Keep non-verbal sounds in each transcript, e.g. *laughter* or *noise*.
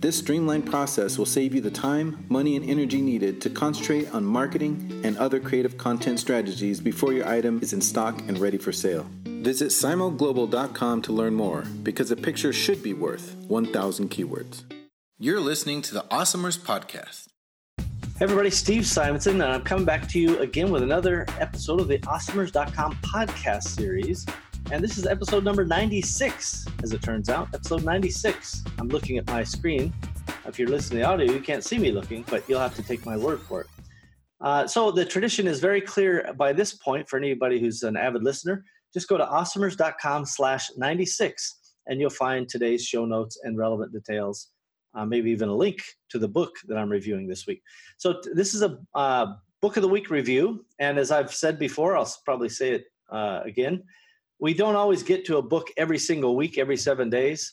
This streamlined process will save you the time, money, and energy needed to concentrate on marketing and other creative content strategies before your item is in stock and ready for sale. Visit simoglobal.com to learn more because a picture should be worth 1,000 keywords. You're listening to the Awesomers Podcast. Hey everybody, Steve Simonson, and I'm coming back to you again with another episode of the Awesomers.com podcast series. And this is episode number 96, as it turns out. Episode 96. I'm looking at my screen. If you're listening to the audio, you can't see me looking, but you'll have to take my word for it. Uh, so the tradition is very clear by this point for anybody who's an avid listener. Just go to awesomers.com slash 96, and you'll find today's show notes and relevant details, uh, maybe even a link to the book that I'm reviewing this week. So t- this is a uh, book of the week review. And as I've said before, I'll probably say it uh, again we don't always get to a book every single week, every seven days.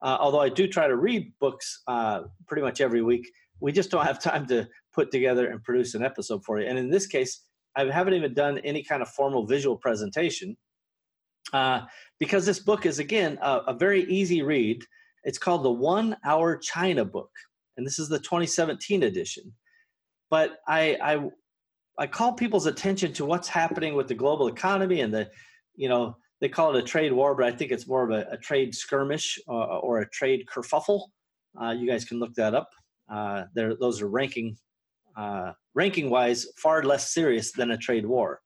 Uh, although I do try to read books uh, pretty much every week, we just don't have *laughs* time to put together and produce an episode for you. And in this case, I haven't even done any kind of formal visual presentation uh, because this book is, again, a, a, very easy read. It's called The One Hour China Book, and this is the 2017 edition. But I, I, I call people's attention to what's happening with the global economy and the, you know, they call it a trade war, but I think it's more of a, a trade skirmish or, uh, or, a trade kerfuffle. Uh, you guys can look that up. Uh, those are ranking uh, ranking wise far less serious than a trade war.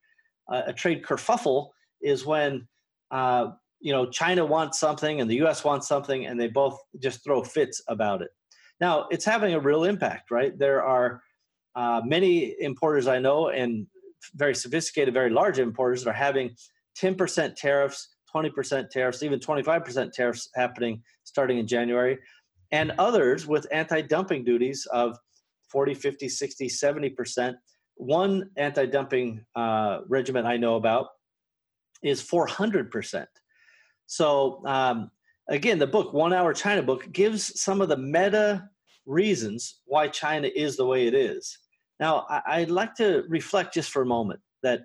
Uh, a trade kerfuffle is when uh, you know China wants something and the U.S. wants something, and they both just throw fits about it. Now it's having a real impact, right? There are many importers I know, and very sophisticated, very large importers that are having 10% tariffs, 20% tariffs, even 25% tariffs happening starting in January, and others with anti dumping duties of 40, 50, 60, 70%. One anti dumping uh, regiment I know about is 400%. So, um, again, the book, One Hour China Book, gives some of the meta reasons why China is the way it is. Now, I, would like to reflect just for a moment that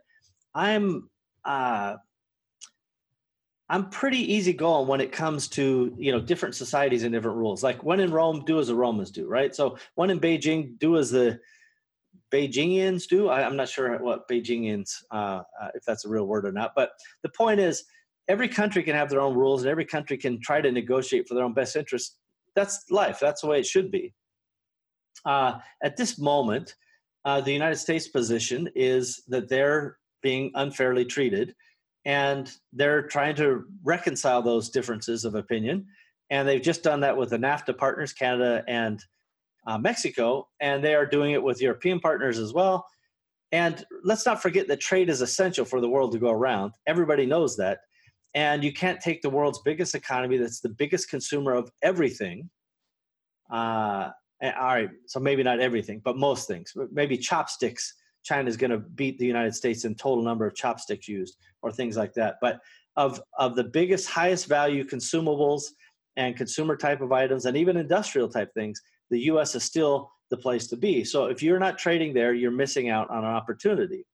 I'm uh, I'm pretty easygoing when it comes to you know different societies and different rules. Like when in Rome, do as the Romans do, right? So when in Beijing, do as the Beijingians do. I, am not sure what Beijingians, uh, uh, if that's a real word or not. But the point is, every country can have their own rules, and every country can try to negotiate for their own best interest. That's life. That's the way it should be. Uh, at this moment, uh, the United States position is that they're being unfairly treated and they're trying to reconcile those differences of opinion. And they've just done that with the NAFTA partners, Canada and uh, Mexico, and they are doing it with European partners as well. And let's not forget that trade is essential for the world to go around. Everybody knows that. And you can't take the world's biggest economy, that's the biggest consumer of everything. Uh, all right, so maybe not everything, but most things. Maybe chopsticks China is going to beat the United States in total number of chopsticks used or things like that. But of of the biggest, highest value consumables and consumer type of items and even industrial type things, the U.S. is still the place to be. So if you're not trading there, you're missing out on an opportunity.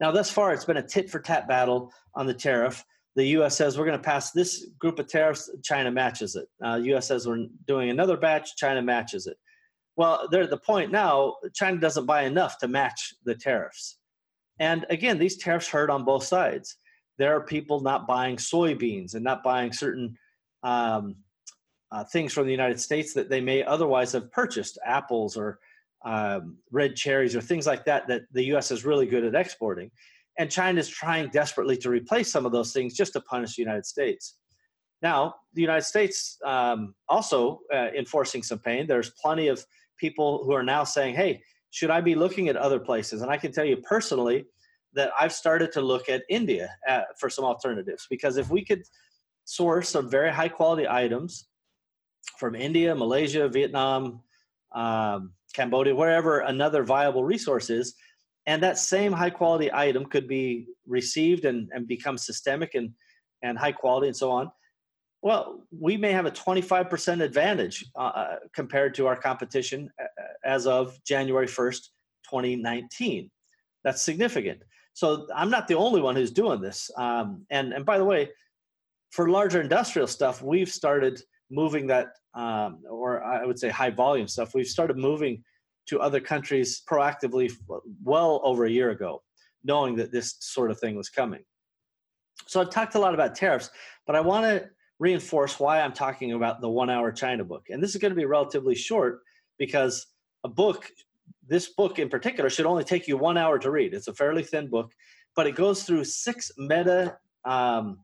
Now, thus far, it's been a tit for tat battle on the tariff. The U.S. says we're going to pass this group of tariffs. China matches it. Uh, U.S. says we're doing another batch. China matches it. Well, they're at the point now, China doesn't buy enough to match the tariffs. And again, these tariffs hurt on both sides. There are people not buying soybeans and not buying certain um, uh, things from the United States that they may otherwise have purchased, apples or um, red cherries or things like that, that the U.S. is really good at exporting. and China is trying desperately to replace some of those things just to punish the United States. Now, the United States um, also uh, enforcing some pain. There's plenty of people who are now saying, "Hey, should I be looking at other places?" And I can tell you personally that I've started to look at India uh, for some alternatives because if we could source some very high quality items from India, Malaysia, Vietnam, um, Cambodia, wherever another viable resource is, and that same high quality item could be received and, and become systemic and, and high quality and so on well we may have a 25% advantage uh, uh, compared to our competition uh, as of january 1st 2019 that's significant. So i'm not the only one who's doing this um, and, and by the way for larger industrial stuff we've started moving that um, or i would say high volume stuff. We've started moving to other countries proactively well over a year ago, knowing that this sort of thing was coming. So I've talked a lot about tariffs, but I want to reinforce why I'm talking about the one hour China book. And this is going to be relatively short because a book, this book in particular, should only take you one hour to read. It's a fairly thin book, but it goes through six meta um,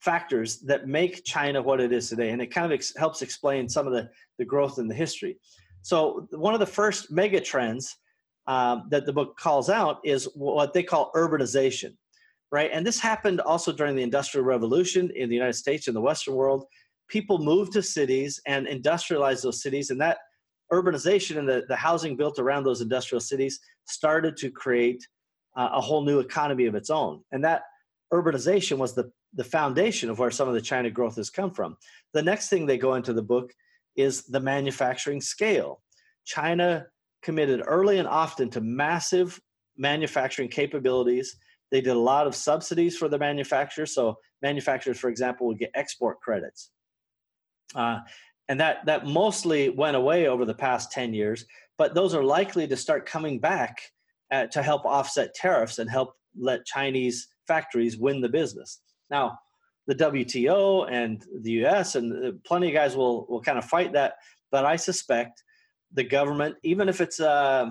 factors that make China what it is today. And it kind of ex- helps explain some of the, the growth in the history. So one of the first mega trends um, that the book calls out is what they call urbanization, right? And this happened also during the Industrial Revolution in the United States and the Western world. People moved to cities and industrialized those cities, and that urbanization and the, the housing built around those industrial cities started to create uh, a whole new economy of its own. And that urbanization was the, the foundation of where some of the China growth has come from. The next thing they go into the book is the manufacturing scale. China committed early and often to massive manufacturing capabilities. They did a lot of subsidies for the manufacturers. So manufacturers, for example, would get export credits. Uh, and that, that mostly went away over the past 10 years, but those are likely to start coming back uh, to help offset tariffs and help let Chinese factories win the business. Now, the WTO and the US, and uh, plenty of guys will will kind of fight that. But I suspect the government, even if it's uh,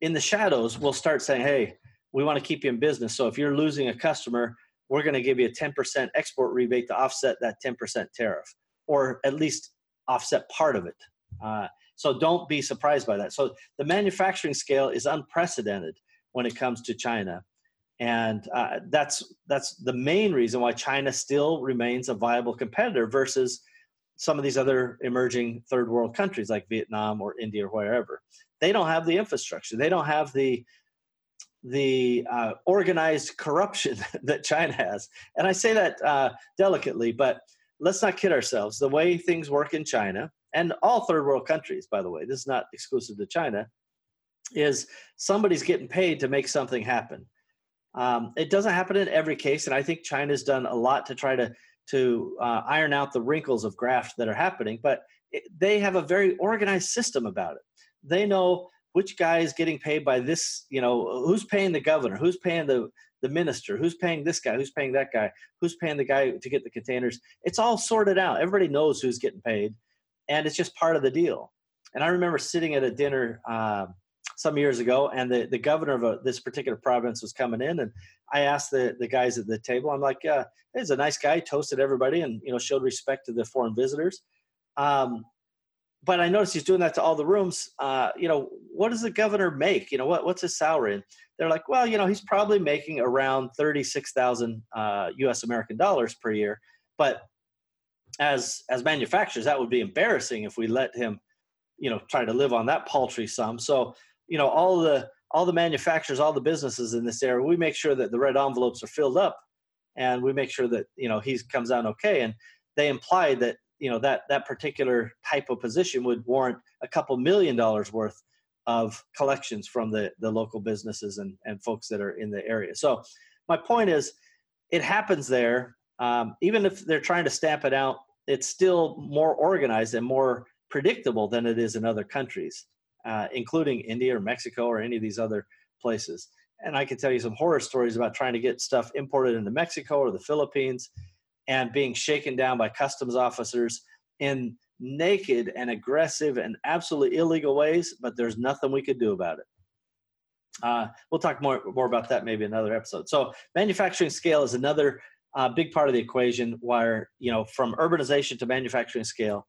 in the shadows, will start saying, "Hey, we want to keep you in business. So if you're losing a customer, we're going to give you a 10% export rebate to offset that 10% tariff, or at least offset part of it." Uh, so don't be surprised by that. So the manufacturing scale is unprecedented when it comes to China and uh, that's that's the main reason why China still remains a viable competitor versus some of these other emerging third world countries like Vietnam or India or wherever. They don't have the infrastructure. They don't have the the uh, organized corruption *laughs* that China has. And I say that uh, delicately, but let's not kid ourselves. The way things work in China and all third world countries, by the way, this is not exclusive to China, is somebody's getting paid to make something happen. Um, it doesn't happen in every case, and I think China's done a lot to try to to uh, iron out the wrinkles of graft that are happening. But it, they have a very organized system about it. They know which guy is getting paid by this. You know, who's paying the governor, who's paying the the minister, who's paying this guy, who's paying that guy, who's paying the guy to get the containers. It's all sorted out. Everybody knows who's getting paid, and it's just part of the deal. And I remember sitting at a dinner. Uh, some years ago, and the, the governor of a, this particular province was coming in, and I asked the, the guys at the table, I'm like, uh, he's a nice guy, toasted everybody, and you know showed respect to the foreign visitors. Um, but I noticed he's doing that to all the rooms. Uh, you know, what does the governor make? You know, what what's his salary? And they're like, well, you know, he's probably making around thirty six thousand uh, U.S. American dollars per year. But as as manufacturers, that would be embarrassing if we let him, you know, try to live on that paltry sum. So you know all the all the manufacturers all the businesses in this area we make sure that the red envelopes are filled up and we make sure that you know he comes out okay and they implied that you know that that particular type of position would warrant a couple million dollars worth of collections from the the local businesses and and folks that are in the area. So my point is it happens there. Um, even if they're trying to stamp it out it's still more organized and more predictable than it is in other countries uh, including India or Mexico or any of these other places. And I can tell you some horror stories about trying to get stuff imported into Mexico or the Philippines and being shaken down by customs officers in naked and aggressive and absolutely illegal ways, but there's nothing we could do about it. Uh, we'll talk more more about that maybe another episode. So manufacturing scale is another uh, big part of the equation where you know from urbanization to manufacturing scale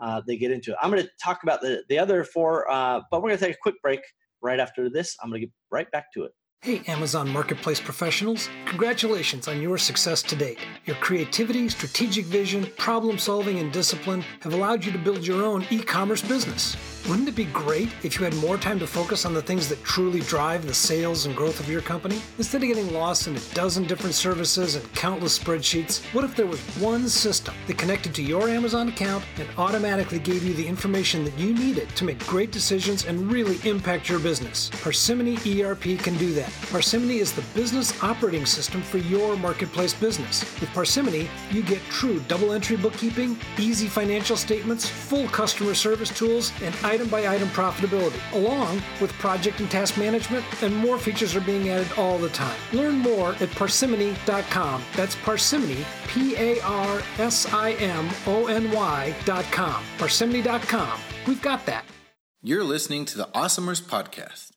uh, they get into it. I'm going to talk about the the other four, uh, but we're going to take a quick break right after this. I'm going to get right back to it. Hey, Amazon Marketplace professionals, congratulations on your success to date. Your creativity, strategic vision, problem solving, and discipline have allowed you to build your own e commerce business. Wouldn't it be great if you had more time to focus on the things that truly drive the sales and growth of your company? Instead of getting lost in a dozen different services and countless spreadsheets, what if there was one system that connected to your Amazon account and automatically gave you the information that you needed to make great decisions and really impact your business? Parsimony ERP can do that. Parsimony is the business operating system for your marketplace business. With Parsimony, you get true double entry bookkeeping, easy financial statements, full customer service tools, and item by item profitability, along with project and task management, and more features are being added all the time. Learn more at parsimony.com. That's parsimony, P A R S I M O N Y.com. Parsimony.com. We've got that. You're listening to the Awesomers Podcast.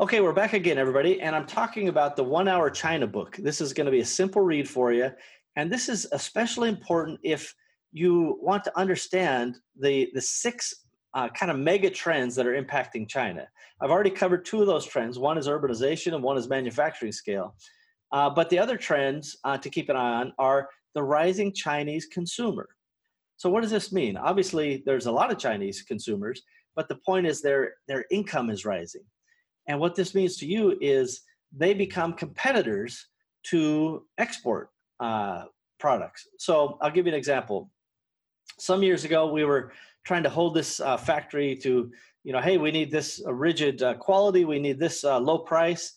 Okay, we're back again, everybody, and I'm talking about the one hour China book. This is going to be a simple read for you, and this is especially important if you want to understand the, the six uh, kind of mega trends that are impacting China. I've already covered two of those trends. One is urbanization and one is manufacturing scale. Uh, but the other trends uh, to keep an eye on are the rising Chinese consumer. So what does this mean? Obviously, there's a lot of Chinese consumers, but the point is their their income is rising, and what this means to you is they become competitors to export uh, products. So I'll give you an example. Some years ago, we were trying to hold this uh, factory to, you know, hey, we need this uh, rigid uh, quality, we need this uh, low price.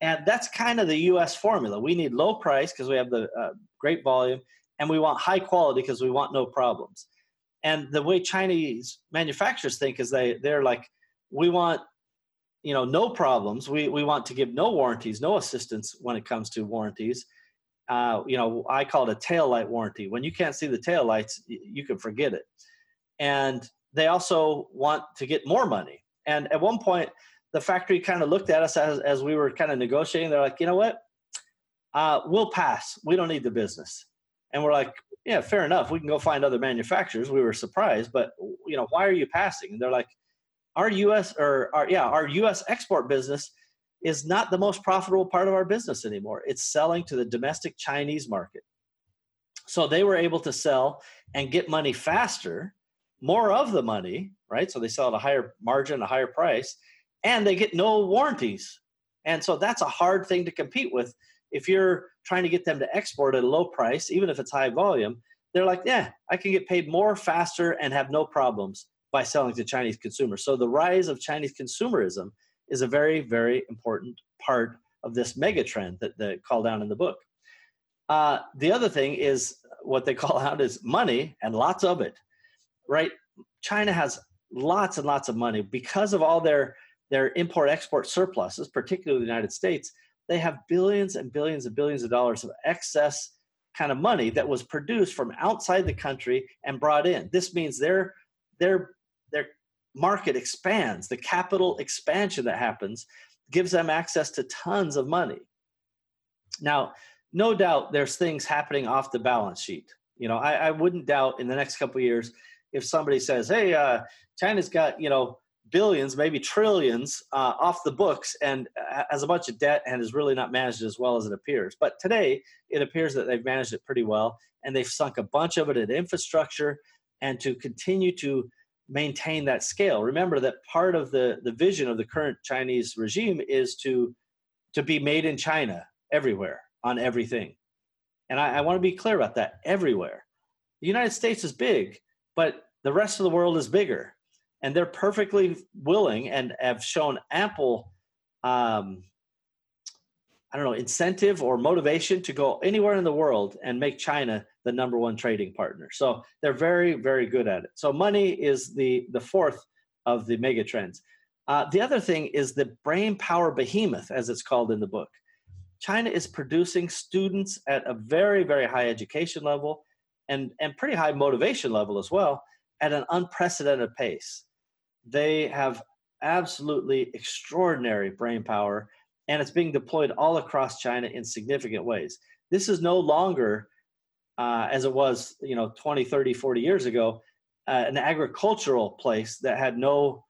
And that's kind of the US formula. We need low price because we have the uh, great volume, and we want high quality because we want no problems. And the way Chinese manufacturers think is they, they're like, we want you know no problems we we want to give no warranties no assistance when it comes to warranties uh, you know i call it a tail light warranty when you can't see the tail lights you can forget it and they also want to get more money. And at one point, the factory kind of looked at us as, as we were kind of negotiating. They're like, you know what? Uh, we'll pass. We don't need the business. And we're like, yeah, fair enough. We can go find other manufacturers. We were surprised, but you know, why are you passing? And they're like, our U.S. or our yeah, our U.S. export business is not the most profitable part of our business anymore. It's selling to the domestic Chinese market. So they were able to sell and get money faster more of the money, right? So they sell at a higher margin, a higher price, and they get no warranties. And so that's a hard thing to compete with. If you're trying to get them to export at a low price, even if it's high volume, they're like, yeah, I can get paid more faster and have no problems by selling to Chinese consumers. So the rise of Chinese consumerism is a very, very important part of this mega trend that they call down in the book. Uh, the other thing is what they *laughs* call out is money and lots of it right? China has lots and lots of money because of all their their import export surpluses, particularly the United States. They have billions and billions and billions of dollars of excess kind of money that was produced from outside the country and brought in. This means their their market expands. The capital expansion that happens gives them access to tons of money. Now, no doubt there's things happening off the balance sheet. You know, I, I wouldn't doubt in the next couple years if somebody says, "Hey, uh, China's got you know billions, maybe trillions uh, off the books and has a bunch of debt and is really not managed as well as it appears. But today, it appears that they've managed it pretty well and they've sunk a bunch of it in infrastructure and to continue to maintain that scale. Remember that part of the, the vision of the current Chinese regime is to, to be made in China everywhere on everything. And I, I want to be clear about that everywhere. The United States is big, but the rest of the world is bigger and they're perfectly willing and have shown ample um, i don't know incentive or motivation to go anywhere in the world and make china the number one trading partner. So they're very very good at it. So money is the the fourth of the mega trends. Uh, the other thing is the brain power behemoth as it's called in the book. China is producing students at a very very high education level and, and pretty high motivation level as well at an unprecedented pace. They have absolutely extraordinary brain power, and it's being deployed all across China in significant ways. This is no longer, uh, as it was, you know, 20, 30, 40 years ago, uh, an agricultural place that had no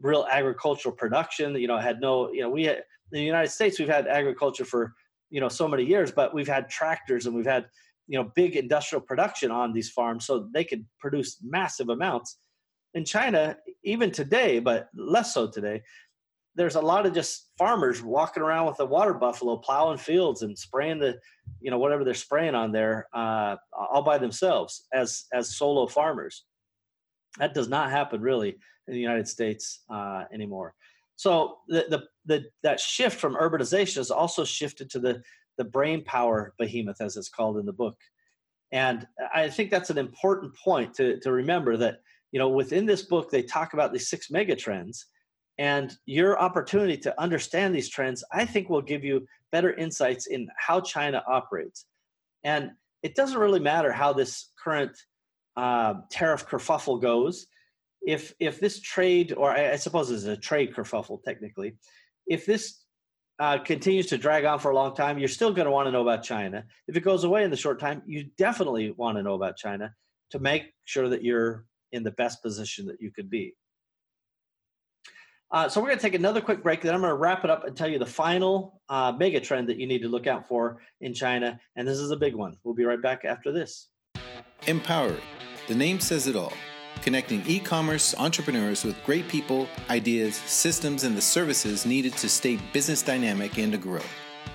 real agricultural production. You know, had no, you know, we had, in the United States we've had agriculture for you know so many years, but we've had tractors and we've had you know big industrial production on these farms, so they could produce massive amounts. In China, even today, but less so today, there's a lot of just farmers walking around with a water buffalo plowing fields and spraying the you know whatever they're spraying on there uh, all by themselves as as solo farmers. That does not happen really in the united states uh, anymore. So the, the the that shift from urbanization has also shifted to the the brain power behemoth as it's called in the book. And i think that's an important point to to remember that you know within this book they talk about these six mega trends and your opportunity to understand these trends, I think, will give you better insights in how China operates. And it doesn't really matter how this current uh, tariff kerfuffle goes. If if this trade, or I, I suppose it's a trade kerfuffle technically, if this uh, continues to drag on for a long time, you're still going to want to know about China. If it goes away in the short time, you definitely want to know about China to make sure that you're in the best position that you could be. Uh, so we're going to take another quick break. Then I'm going to wrap it up and tell you the final uh, mega trend that you need to look out for in China. And this is a big one. We'll be right back after this. Empowery. The name says it all. Connecting e commerce entrepreneurs with great people, ideas, systems, and the services needed to stay business dynamic and to grow.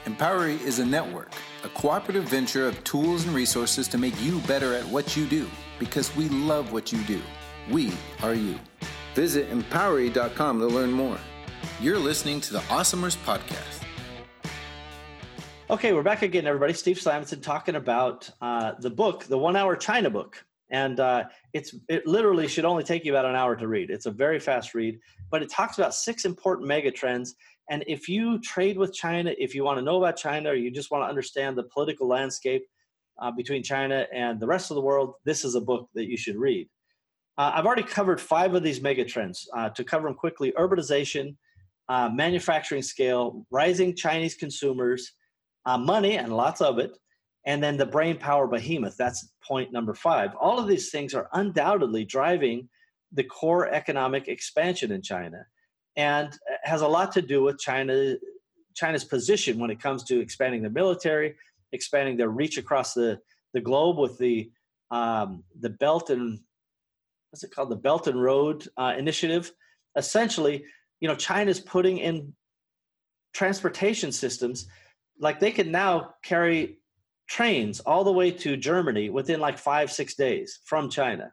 Empowery is a network, a cooperative venture of tools and resources to make you better at what you do because we love what you do. We are you. Visit empowery.com to learn more. You're listening to the Awesomers Podcast. Okay, we're back again, everybody. Steve Simonson talking about uh, the book, the One Hour China Book, and uh, it's it literally should only take you about an hour to read. It's a very fast read, but it talks about six important mega trends. And if you trade with China, if you want to know about China, or you just want to understand the political landscape uh, between China and the rest of the world, this is a book that you should read. Uh, I've already covered five of these megatrends. Uh, to cover them quickly urbanization, uh, manufacturing scale, rising Chinese consumers, uh, money, and lots of it, and then the brain power behemoth. That's point number five. All of these things are undoubtedly driving the core economic expansion in China and has a lot to do with China, China's position when it comes to expanding the military, expanding their reach across the, the globe with the, um, the Belt and what's it called the Belt and Road uh, Initiative. Essentially, you know, China's putting in transportation systems like they can now carry trains all the way to Germany within like five six days from China.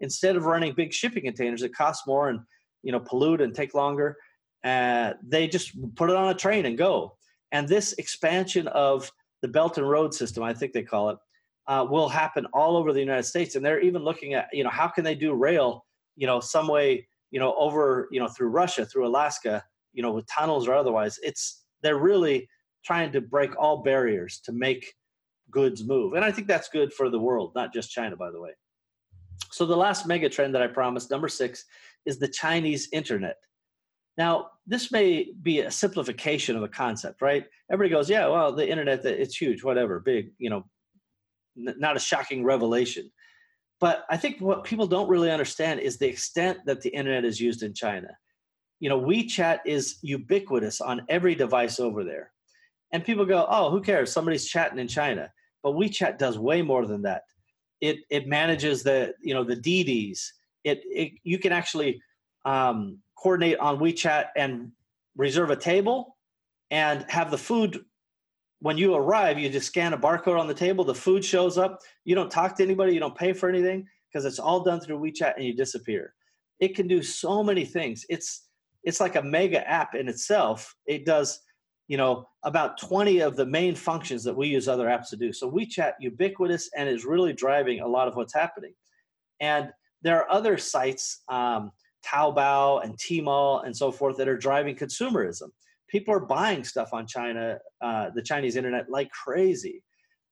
Instead of running big shipping containers that cost more and you know pollute and take longer, uh, they just put it on a train and go. And this expansion of the Belt and Road system, I think they call it, uh, will happen all over the United States, and they're even looking at you know how can they do rail you know some way you know over you know through Russia through Alaska you know with tunnels or otherwise. It's they're really trying to break all barriers to make goods move, and I think that's good for the world, not just China, by the way. So the last mega trend that I promised, number six, is the Chinese internet. Now, this may be a simplification of a concept, right? Everybody goes, yeah, well, the internet, it's huge, whatever, big, you know, not a shocking revelation. But I think what people don't really understand is the extent that the internet is used in China. You know, WeChat is ubiquitous on every device over there. And people go, oh, who cares? Somebody's chatting in China. But WeChat does way more than that. It, it manages the, you know, the DDs. It, it, you can actually um, coordinate on WeChat and reserve a table and have the food when you arrive, you just scan a barcode on the table, the food shows up. You don't talk to anybody, you don't pay for anything because it's all done through WeChat and you disappear. It can do so many things. It's it's like a mega app in itself. It does, you know, about 20 of the main functions that we use other apps to do. So WeChat ubiquitous and is really driving a lot of what's happening. And there are other sites, um, Taobao and Tmall and so forth, that are driving consumerism people are buying stuff on China, uh, the Chinese internet, like crazy.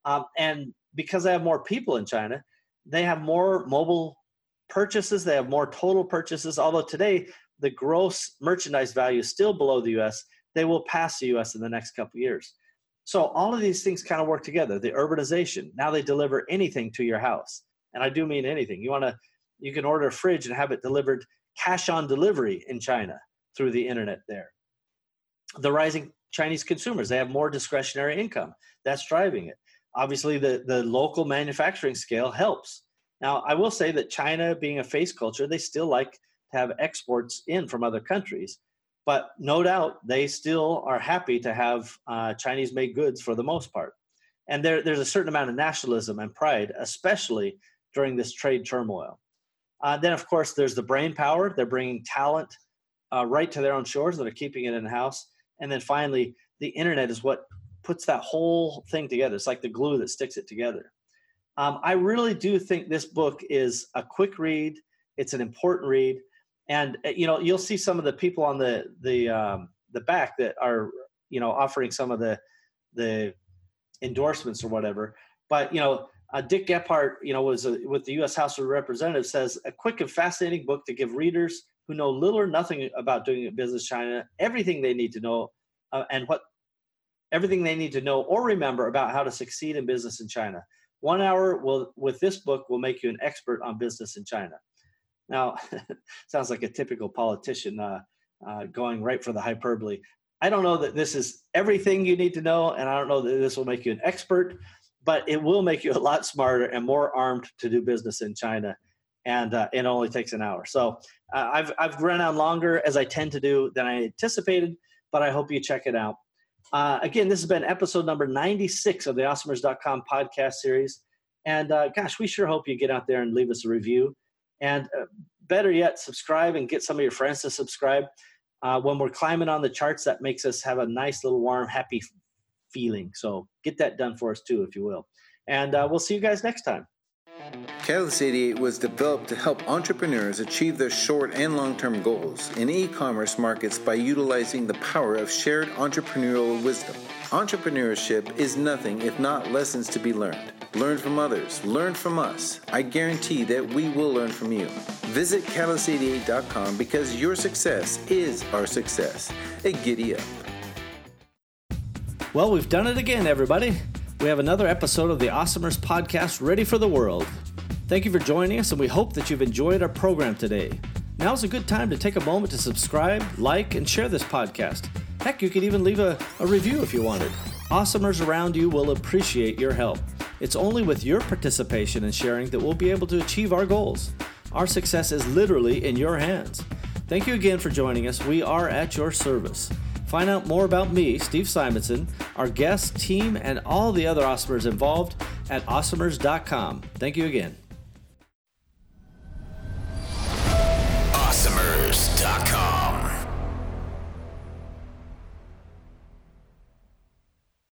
Um, and because they have more people in China, they have more mobile purchases. They have more total purchases. Although today the gross merchandise value is still below the US, they will pass the US in the next couple years. So all of these things kind of work together. The urbanization, now they deliver anything to your house. And I do mean anything. You want to you can order a fridge and have it delivered cash on delivery in China through the internet there. The rising Chinese consumers, they have more discretionary income. That's driving it. Obviously the the local manufacturing scale helps. Now, I will say that China being a face culture, they still like to have exports in from other countries but no doubt they still are happy to have uh, Chinese made goods for the most part. And there, there's a certain amount of nationalism and pride, especially during this trade turmoil. Uh, then, of course, there's the brain power. They're bringing talent uh, right to their own shores that are keeping it in house. And then finally, the internet is what puts that whole thing together. It's like the glue that sticks it together. Um, I really do think this book is a quick read. It's an important read and uh, you know you'll see some of the people on the the um, the back that are you know offering some of the the endorsements or whatever but you know uh, dick gephardt you know was a, with the u.s house of representatives says a quick and fascinating book to give readers who know little or nothing about doing business china everything they need to know uh, and what everything they need to know or remember about how to succeed in business in china one hour will with this book will make you an expert on business in china now, *laughs* sounds like a typical politician uh, uh, going right for the hyperbole. I don't know that this is everything you need to know, and I don't know that this will make you an expert, but it will make you a lot smarter and more armed to do business in China. And uh, it only takes an hour. So uh, I've, I've run on longer as I tend to do than I anticipated, but I hope you check it out. Uh, again, this has been episode number 96 of the awesomers.com podcast series. And uh, gosh, we sure hope you get out there and leave us a review. And uh, better yet, subscribe and get some of your friends to subscribe. Uh, when we're climbing on the charts, that makes us have a nice little warm, happy feeling. So get that done for us too, if you will. And we'll see you guys next time. Catalyst 88 was developed to help entrepreneurs achieve their short and long term goals in e commerce markets by utilizing the power of shared entrepreneurial wisdom. Entrepreneurship is nothing if not lessons to be learned. Learn from others, learn from us. I guarantee that we will learn from you. Visit catalyst88.com because your success is our success. A giddy up. Well, we've done it again, everybody. We have another episode of the Awesomers podcast ready for the world. Thank you for joining us, and we hope that you've enjoyed our program today. Now's a good time to take a moment to subscribe, like, and share this podcast. Heck, you could even leave a, a review if you wanted. Awesomers around you will appreciate your help. It's only with your participation and sharing that we'll be able to achieve our goals. Our success is literally in your hands. Thank you again for joining us. We are at your service. Find out more about me, Steve Simonson, our guest, team, and all the other awesomers involved at awesomers.com. Thank you again.